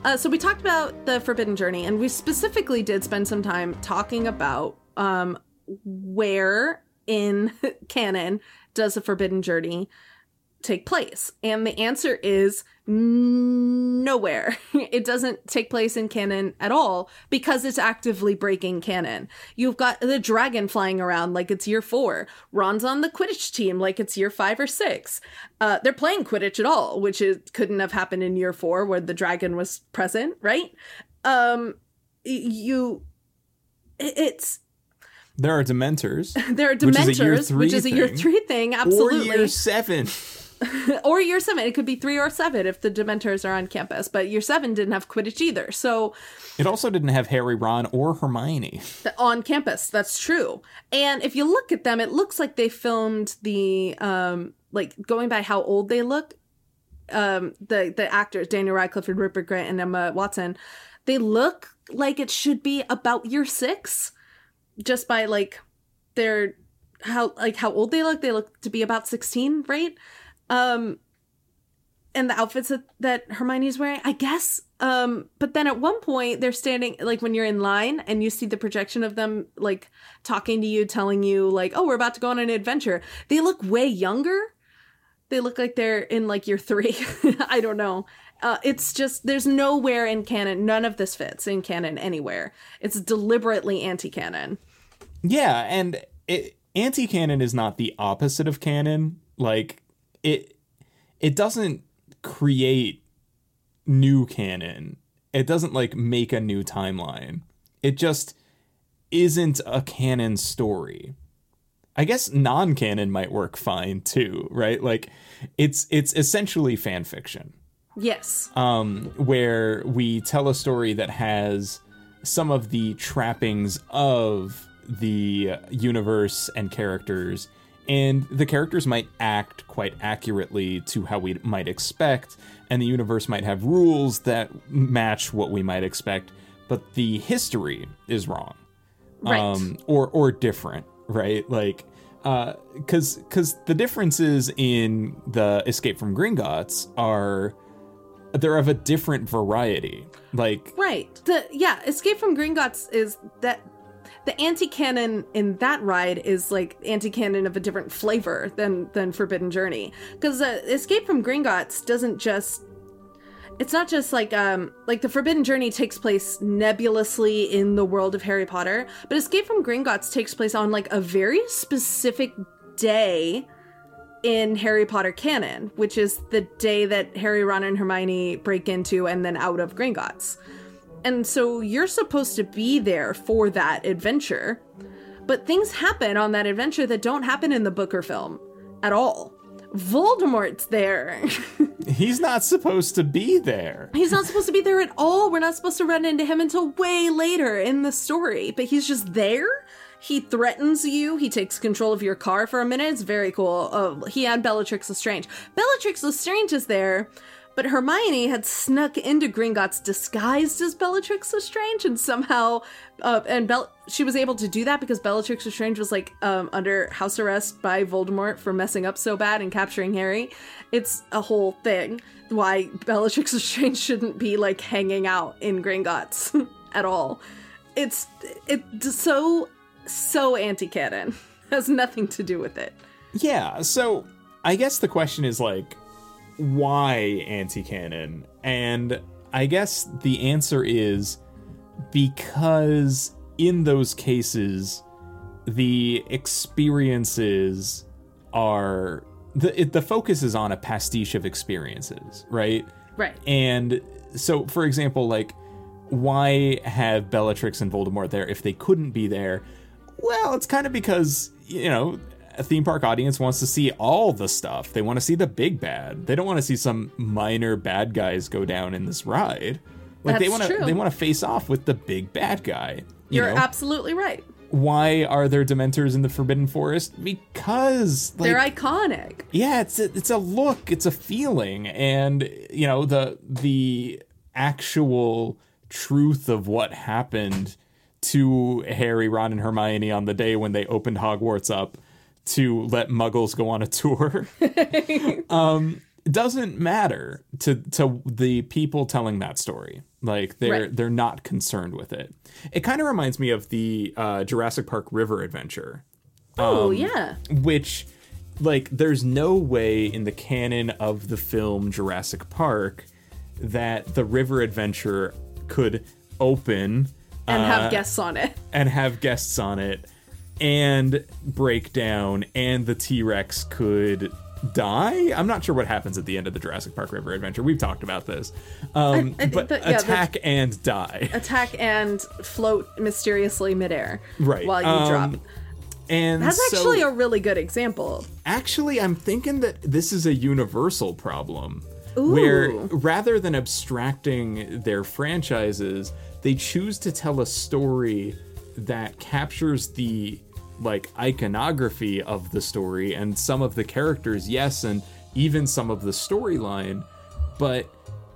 Uh, so we talked about the Forbidden Journey, and we specifically did spend some time talking about um, where in (laughs) canon does the Forbidden Journey take place, and the answer is nowhere. (laughs) It doesn't take place in canon at all because it's actively breaking canon. You've got the dragon flying around like it's year four. Ron's on the Quidditch team like it's year five or six. Uh, they're playing Quidditch at all, which is, couldn't have happened in year four where the dragon was present, right? Um, you, it's There are Dementors, (laughs) there are Which is a year Dementors, three which is a year three thing, or absolutely. year seven. (laughs) or year seven. It could be three or seven if the Dementors are on campus. But year seven didn't have Quidditch either. So It also didn't have Harry, Ron, or Hermione. on campus, that's true. And if you look at them, it looks like they filmed the um like going by how old they look. Um, the the actors Daniel Radcliffe and Rupert Grint and Emma Watson, they look like it should be about year six, just by like their how like how old they look. They look to be about sixteen, right? Um and the outfits that, that hermione's wearing i guess um but then at one point they're standing like when you're in line and you see the projection of them like talking to you telling you like oh we're about to go on an adventure. They look way younger. They look like they're in like year three. (laughs) I don't know. Uh, it's just there's nowhere in canon none of this fits in canon anywhere. It's deliberately anti-canon. Yeah, and it, anti-canon is not the opposite of canon. Like it, it doesn't create new canon. It doesn't like make a new timeline. It just isn't a canon story. I guess non-canon might work fine too, right? Like it's it's essentially fan fiction yes um, where we tell a story that has some of the trappings of the universe and characters, and the characters might act quite accurately to how we might expect, and the universe might have rules that match what we might expect, but the history is wrong right um, or or different, right? Like, because because the differences in the Escape from Gringotts are they're of a different variety. Like, Right. The yeah, Escape from Gringotts is that the anti-canon in that ride is like anti-canon of a different flavor than than Forbidden Journey because uh, Escape from Gringotts doesn't just it's not just like um like the Forbidden Journey takes place nebulously in the world of Harry Potter, but Escape from Gringotts takes place on like a very specific day in Harry Potter canon, which is the day that Harry, Ron, and Hermione break into and then out of Gringotts. And so you're supposed to be there for that adventure, but things happen on that adventure that don't happen in the book or film at all. Voldemort's there. (laughs) he's not supposed to be there. he's not supposed to be there at all. We're not supposed to run into him until way later in the story, but he's just there. He threatens you. He takes control of your car for a minute. It's very cool. Oh, he and Bellatrix Lestrange. Bellatrix Lestrange is there But Hermione had snuck into Gringotts disguised as Bellatrix Lestrange, and somehow, uh, and Bell, she was able to do that because Bellatrix Lestrange was like um, under house arrest by Voldemort for messing up so bad and capturing Harry. It's a whole thing why Bellatrix (laughs) Lestrange shouldn't be like hanging out in Gringotts (laughs) at all. It's it's so so anti-canon. (laughs) Has nothing to do with it. Yeah, so I guess the question is like, why anti canon? And I guess the answer is because in those cases, the experiences are the it, the focus is on a pastiche of experiences, right? Right. And so, for example, like, why have Bellatrix and Voldemort there if they couldn't be there? Well, it's kind of because, you know, a theme park audience wants to see all the stuff. They want to see the big bad. They don't want to see some minor bad guys go down in this ride. Like they That's want to true. they want to face off with the big bad guy. You You're know? absolutely right. why are there dementors in the forbidden forest? Because like, They're iconic. yeah it's a, it's a look it's a feeling and you know the the actual truth of what happened to harry ron and hermione on the day when they opened hogwarts up to let muggles go on a tour (laughs) um doesn't matter to to the people telling that story like they're Right. they're not concerned with it it kind of reminds me of the uh, jurassic park river adventure Oh Um, yeah. which like there's no way in the canon of the film Jurassic Park that the river adventure could open And uh, have guests on it. and have guests on it and break down and the T-Rex could die. I'm not sure what happens at the end of the Jurassic Park River Adventure. We've talked about this. Um, I think but that- yeah, attack and die. Attack and float mysteriously midair. Right. While you Um, drop. And That's so- actually a really good example. Actually, I'm thinking that this is a universal problem. Where rather than abstracting their franchises, they choose to tell a story that captures the like iconography of the story and some of the characters, yes, and even some of the storyline, but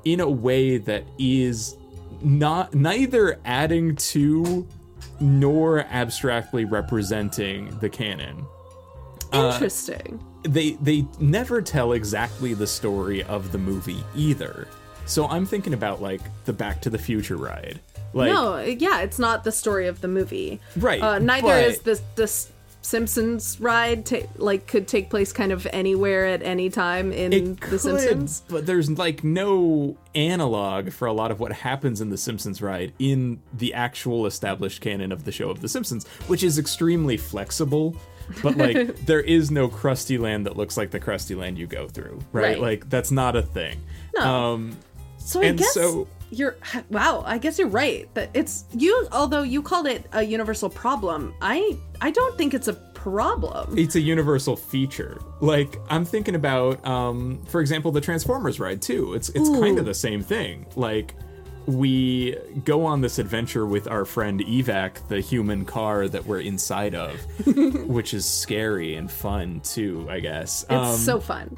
in a way that is not neither adding to nor abstractly representing the canon Uh, Interesting. they they never tell exactly the story of the movie either. So I'm thinking about like the Back to the Future ride. Like no, yeah, it's not the story of the movie. Right, Uh, neither but- is this this Simpsons ride. Ta- like could take place kind of anywhere at any time in it The could, Simpsons. but there's like no analog for a lot of what happens in the Simpsons ride in the actual established canon of the show of the Simpsons, which is extremely flexible. But like (laughs) there is no Krusty Land that looks like the Krusty Land you go through, right? Right. Like that's not a thing. No. Um So I and guess so- you're wow. I guess you're right that it's you. Although you called it a universal problem, I I don't think it's a problem. it's a universal feature. Like I'm thinking about, um, for example, the Transformers ride too. It's it's kind of the same thing. Like we go on this adventure with our friend Evac, the human car that we're inside of, (laughs) which is scary and fun too, I guess. It's Um, so fun.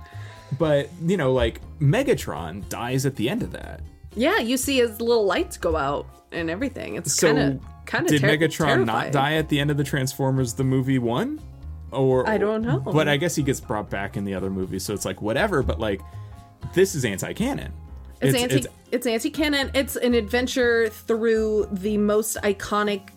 But you know, like Megatron dies at the end of that. Yeah, you see his little lights go out and everything. It's So kind of kind of did ter- Megatron terrifying. not die at the end of the Transformers the movie one? Or I don't know. But I guess he gets brought back in the other movies, so it's like whatever. But like, this is anti-canon. It's, anti it's, anti-canon. It's an adventure through the most iconic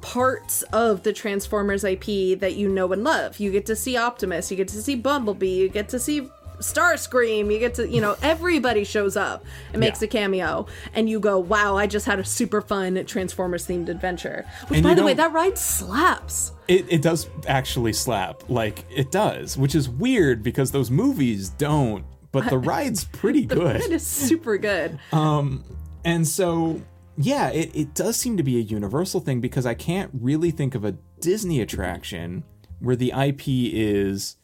parts of the Transformers IP that you know and love. You get to see Optimus, you get to see Bumblebee, you get to see Starscream, you get to, you know, everybody shows up and makes Yeah. a cameo and you go, "Wow, I just had a super fun Transformers themed adventure." Which And by the way, that ride slaps. It, it does actually slap, like it does, which is weird because those movies don't. But the (laughs) ride's pretty good. It is super good. (laughs) Um, And so, yeah, it, it does seem to be a universal thing because I can't really think of a Disney attraction where the IP is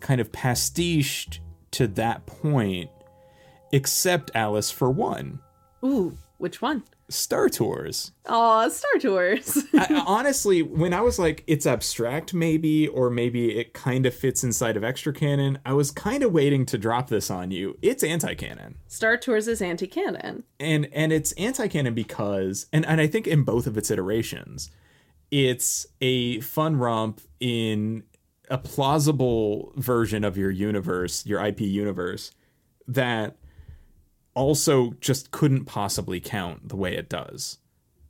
kind of pastiched to that point, except Alice for one. Ooh, which one? Star Tours. Aw, Star Tours. (laughs) I, honestly, when I was like, it's abstract, maybe, or maybe it kind of fits inside of extra canon, I was kind of waiting to drop this on you. It's anti canon. Star Tours is anti canon. And and it's anti canon because, and, and I think in both of its iterations, it's a fun romp in a plausible version of your universe, your IP universe, that also just couldn't possibly count the way it does.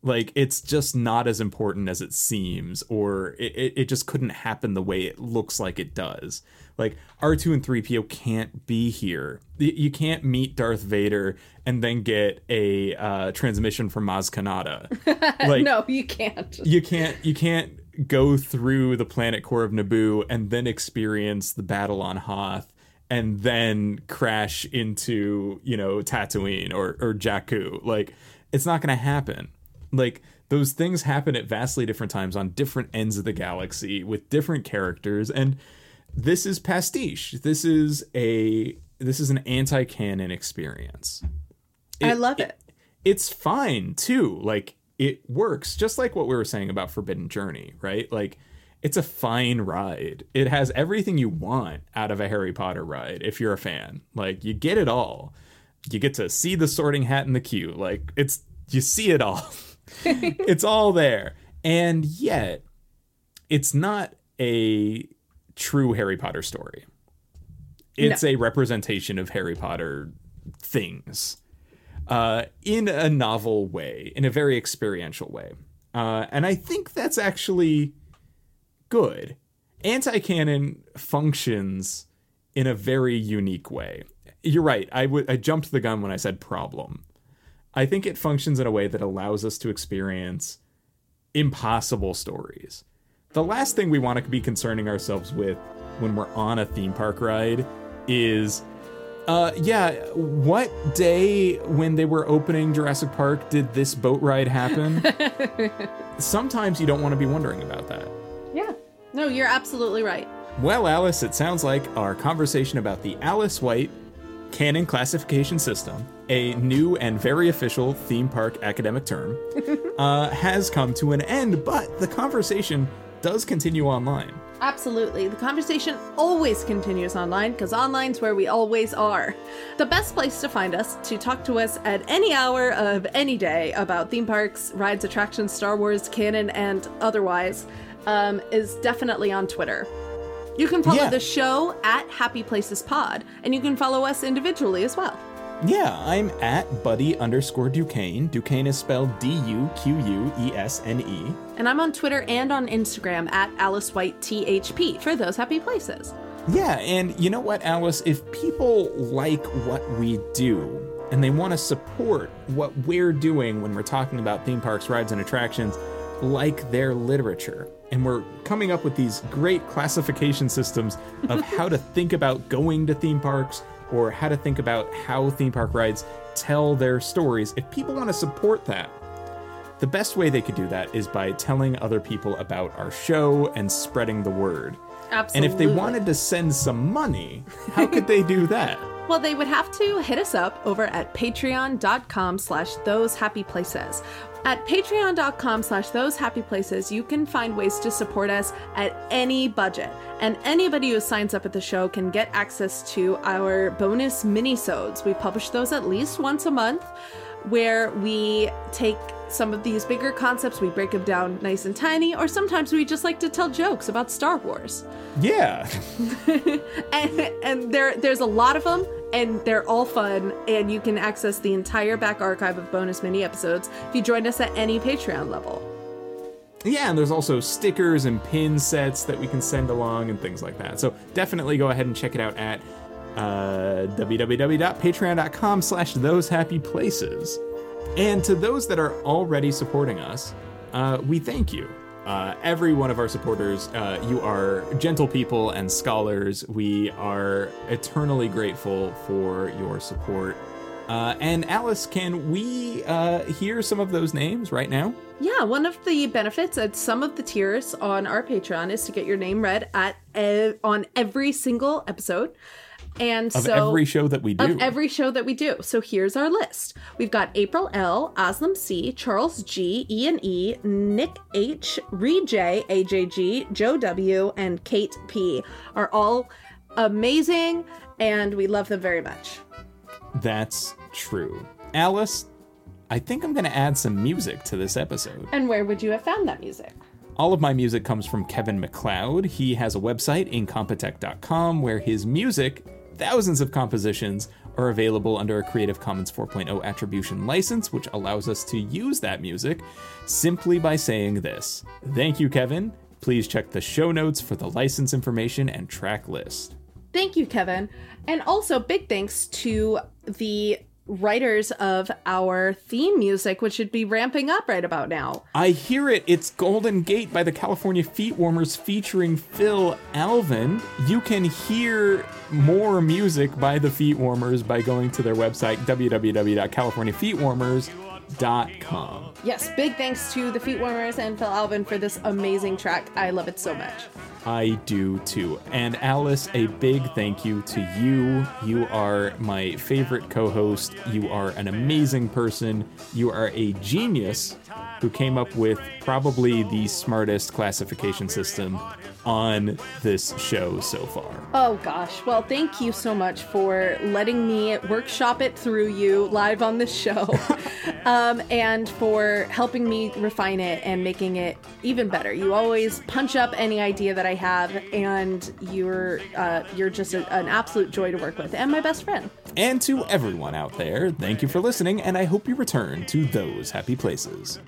Like it's just not as important as it seems, or it, it just couldn't happen the way it looks like it does. Like R2 and 3PO can't be here. You can't meet Darth Vader and then get a uh, transmission from Maz Kanata. (laughs) Like, no, you can't. You can't. You can't go through the planet core of Naboo and then experience the battle on Hoth and then crash into you know Tatooine or or Jakku. Like it's not going to happen. Like those things happen at vastly different times on different ends of the galaxy with different characters and this is pastiche. This is a this is an anti-canon experience. It, I love it. it. It's fine too. Like it works just like what we were saying about Forbidden Journey, right? Like it's a fine ride. It has everything you want out of a Harry Potter ride if you're a fan. Like you get it all. You get to see the sorting hat in the queue. Like it's you see it all. (laughs) it's all there. And yet it's not a true Harry Potter story. It's no. a representation of Harry Potter things uh, in a novel way, in a very experiential way. Uh, and I think that's actually good. Anti canon functions in a very unique way. You're right. I, w- I jumped the gun when I said problem. I think it functions in a way that allows us to experience impossible stories. The last thing we want to be concerning ourselves with when we're on a theme park ride is uh, yeah, what day when they were opening Jurassic Park did this boat ride happen? (laughs) Sometimes you don't want to be wondering about that. Yeah. No, you're absolutely right. Well, Alice, it sounds like our conversation about the Alice White canon classification system, a new and very official theme park academic term, (laughs) uh, has come to an end, but the conversation does continue online. Absolutely. The conversation always continues online because online's where we always are. The best place to find us, to talk to us at any hour of any day about theme parks, rides, attractions, Star Wars, canon, and otherwise, um, is definitely on Twitter. You can follow yeah. the show at Happy Places Pod, and you can follow us individually as well. Yeah, I'm at Buddy underscore Duquesne. Duquesne is spelled D U Q U E S N E. And I'm on Twitter and on Instagram at Alice White THP for those happy places. Yeah, and you know what, Alice? If people like what we do and they want to support what we're doing when we're talking about theme parks, rides, and attractions, like their literature, and we're coming up with these great classification systems of how to (laughs) think about going to theme parks or how to think about how theme park rides tell their stories. If people want to support that, the best way they could do that is by telling other people about our show and spreading the word. Absolutely. And if they wanted to send some money, how could they do that? (laughs) (laughs) Well, they would have to hit us up over at patreon.com slash those happy places. At patreon.com slash those happy places, you can find ways to support us at any budget. And anybody who signs up at the show can get access to our bonus mini-sodes. We publish those at least once a month where we take some of these bigger concepts, we break them down nice and tiny, or sometimes we just like to tell jokes about Star Wars. Yeah. (laughs) and and there there's a lot of them and they're all fun and you can access the entire back archive of bonus mini episodes if you join us at any Patreon level. Yeah, and there's also stickers and pin sets that we can send along and things like that. So definitely go ahead and check it out at uh, www.patreon.com slash those happy places. And to those that are already supporting us, uh, we thank you. Uh, every one of our supporters, uh, you are gentle people and scholars. We are eternally grateful for your support. Uh, and Alice, can we uh, hear some of those names right now? Yeah, one of the benefits at some of the tiers on our Patreon is to get your name read at on every single episode. And Of so every show that we do. of every show that we do. So here's our list. We've got April L, Aslam C, Charles G, Ian E, Nick H, Reed J, AJG, Joe W, and Kate P are all amazing and we love them very much. That's true. Alice, I think I'm going to add some music to this episode. And where would you have found that music? All of my music comes from Kevin MacLeod. He has a website, incompetech.com, where his music, thousands of compositions, are available under a Creative Commons 4.0 attribution license, which allows us to use that music simply by saying this Thank you, Kevin. Please check the show notes for the license information and track list. Thank you, Kevin. And also, big thanks to the writers of our theme music, which should be ramping up right about now. I hear it. It's Golden Gate by the California Feet Warmers featuring Phil Alvin. You can hear more music by the Feet Warmers by going to their website, www.californiafeetwarmers.com. Yes, big thanks to the Feet Warmers and Phil Alvin for this amazing track. I love it so much. I do too. And Alice, a big thank you to you. You are my favorite co host. You are an amazing person. You are a genius who came up with probably the smartest classification system on this show so far. Oh gosh. Well, thank you so much for letting me workshop it through you live on this show. (laughs) um, and for helping me refine it and making it even better. You always punch up any idea that I have and you're uh, you're just a, an absolute joy to work with and my best friend. And to everyone out there, thank you for listening, and I hope you return to those happy places.